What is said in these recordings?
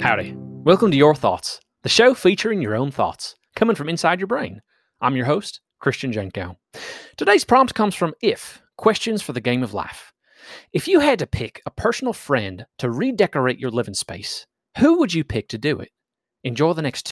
Howdy. Welcome to Your Thoughts, the show featuring your own thoughts, coming from inside your brain. I'm your host, Christian Jenko. Today's prompt comes from If Questions for the Game of Life. If you had to pick a personal friend to redecorate your living space, who would you pick to do it? Enjoy the next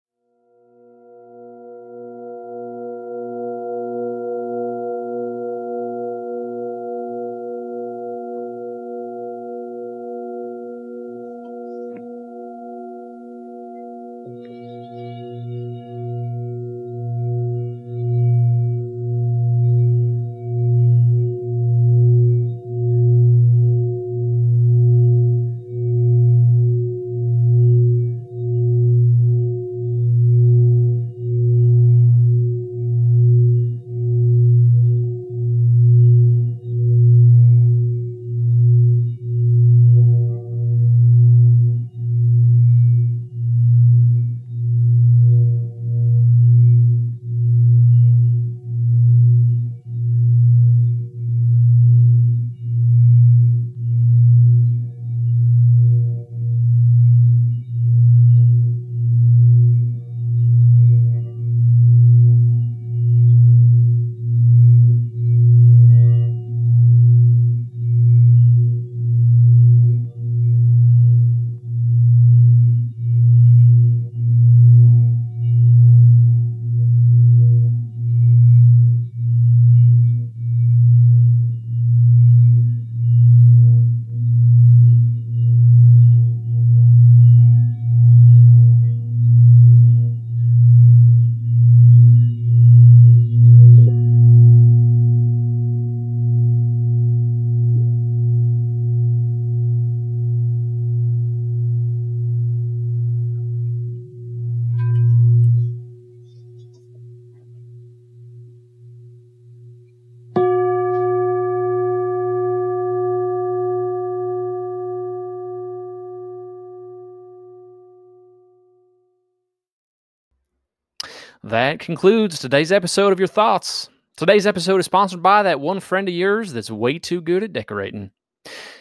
That concludes today's episode of Your Thoughts. Today's episode is sponsored by that one friend of yours that's way too good at decorating.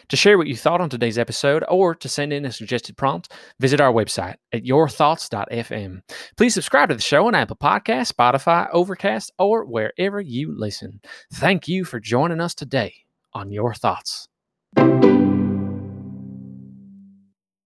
To share what you thought on today's episode or to send in a suggested prompt, visit our website at yourthoughts.fm. Please subscribe to the show on Apple Podcasts, Spotify, Overcast, or wherever you listen. Thank you for joining us today on Your Thoughts.